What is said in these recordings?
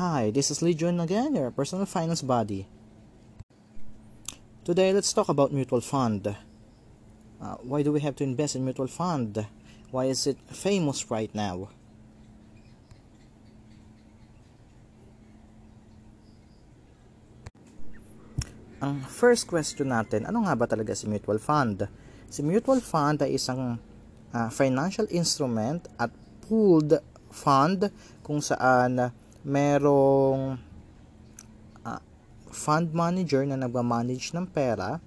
Hi, this is Lee Jun again, your personal finance buddy. Today, let's talk about mutual fund. Uh, why do we have to invest in mutual fund? Why is it famous right now? Ang first question natin, ano nga ba talaga si mutual fund? Si mutual fund ay isang uh, financial instrument at pooled fund kung saan merong uh, fund manager na nagmamanage ng pera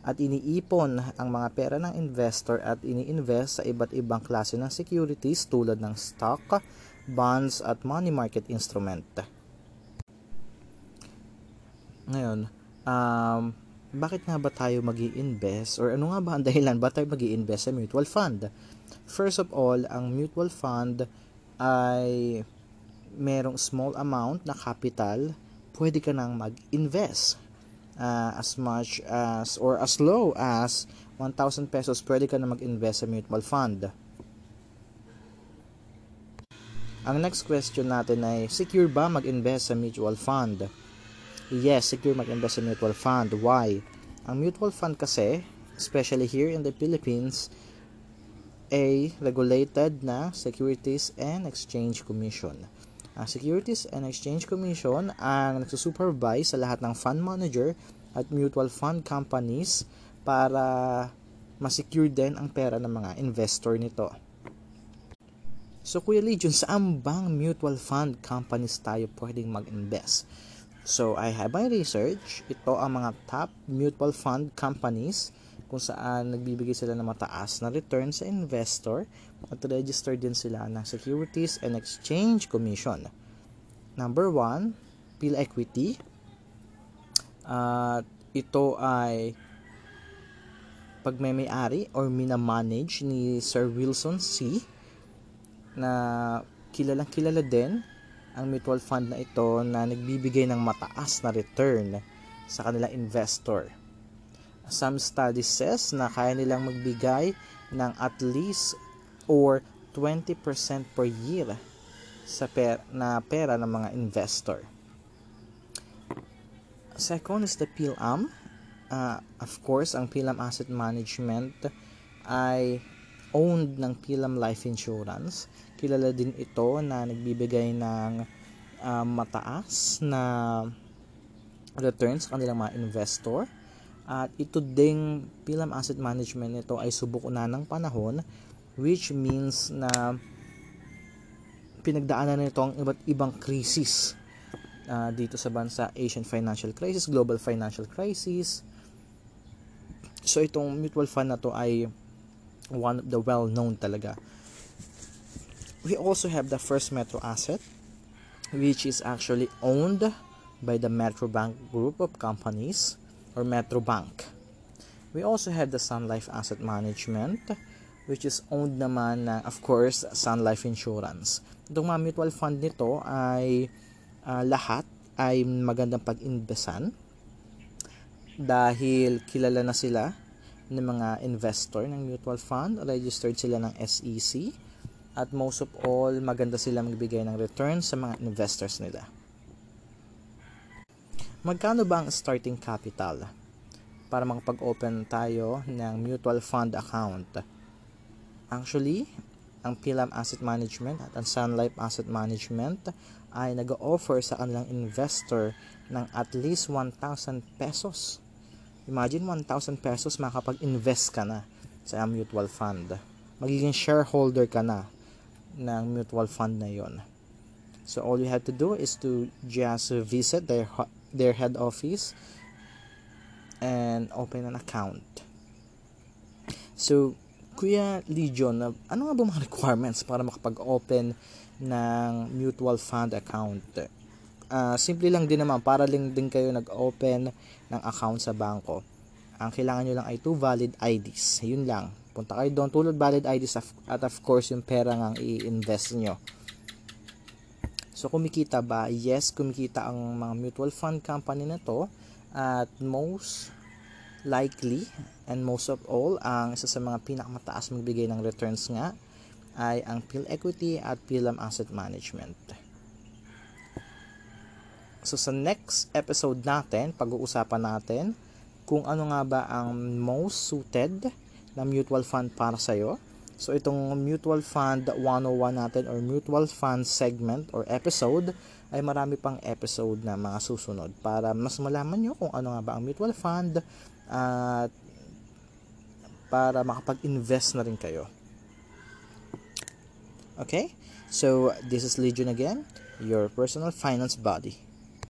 at iniipon ang mga pera ng investor at ini-invest sa iba't ibang klase ng securities tulad ng stock, bonds at money market instrument. Ngayon, um, bakit nga ba tayo mag invest or ano nga ba ang dahilan ba tayo mag invest sa mutual fund? First of all, ang mutual fund ay merong small amount na capital, pwede ka nang mag-invest uh, as much as or as low as 1,000 pesos pwede ka na mag-invest sa mutual fund. Ang next question natin ay, secure ba mag-invest sa mutual fund? Yes, secure mag-invest sa mutual fund. Why? Ang mutual fund kasi, especially here in the Philippines, a regulated na Securities and Exchange Commission. Ang Securities and Exchange Commission ang nagsusupervise sa lahat ng fund manager at mutual fund companies para masecure din ang pera ng mga investor nito. So Kuya Legion, saan bang mutual fund companies tayo pwedeng mag-invest? So, I have my research. Ito ang mga top mutual fund companies kung saan nagbibigay sila ng mataas na return sa investor at register din sila ng Securities and Exchange Commission. Number one, Peel Equity. At uh, ito ay pagmemayari or minamanage ni Sir Wilson C. na kilalang kilala din ang mutual fund na ito na nagbibigay ng mataas na return sa kanilang investor. Some studies says na kaya nilang magbigay ng at least or 20% per year sa per, na pera ng mga investor. Second is the PILAM. Uh, of course, ang PILAM Asset Management ay owned ng PILAM Life Insurance kilala din ito na nagbibigay ng uh, mataas na returns sa kanilang mga investor. At ito ding Pilam Asset Management nito ay subok na ng panahon which means na pinagdaanan nito ang iba't ibang krisis uh, dito sa bansa Asian financial crisis, global financial crisis. So itong mutual fund na to ay one of the well-known talaga we also have the First Metro Asset, which is actually owned by the Metro Bank group of companies or Metro Bank. We also have the Sun Life Asset Management, which is owned naman na, of course, Sun Life Insurance. Itong mga mutual fund nito ay uh, lahat ay magandang pag-investan dahil kilala na sila ng mga investor ng mutual fund, registered sila ng SEC, at most of all, maganda sila magbigay ng return sa mga investors nila. Magkano ba ang starting capital para makapag-open tayo ng mutual fund account? Actually, ang PILAM Asset Management at ang Sun Life Asset Management ay nag-offer sa kanilang investor ng at least 1,000 pesos. Imagine 1,000 pesos makapag-invest ka na sa mutual fund. Magiging shareholder ka na ng mutual fund na yon. So all you have to do is to just visit their their head office and open an account. So Kuya Legion, ano nga ba mga requirements para makapag-open ng mutual fund account? Uh, simple lang din naman, para lang din kayo nag-open ng account sa banko. Ang kailangan nyo lang ay two valid IDs. Yun lang. Punta kayo doon, tulad valid IDs at of course yung pera nga i-invest nyo. So kumikita ba? Yes, kumikita ang mga mutual fund company na to at most likely and most of all ang isa sa mga pinakamataas magbigay ng returns nga ay ang PIL Equity at PILAM Asset Management. So sa next episode natin, pag-uusapan natin kung ano nga ba ang most suited na mutual fund para sa iyo. So itong mutual fund 101 natin or mutual fund segment or episode ay marami pang episode na mga susunod para mas malaman nyo kung ano nga ba ang mutual fund at para makapag-invest na rin kayo. Okay? So, this is Legion again, your personal finance buddy.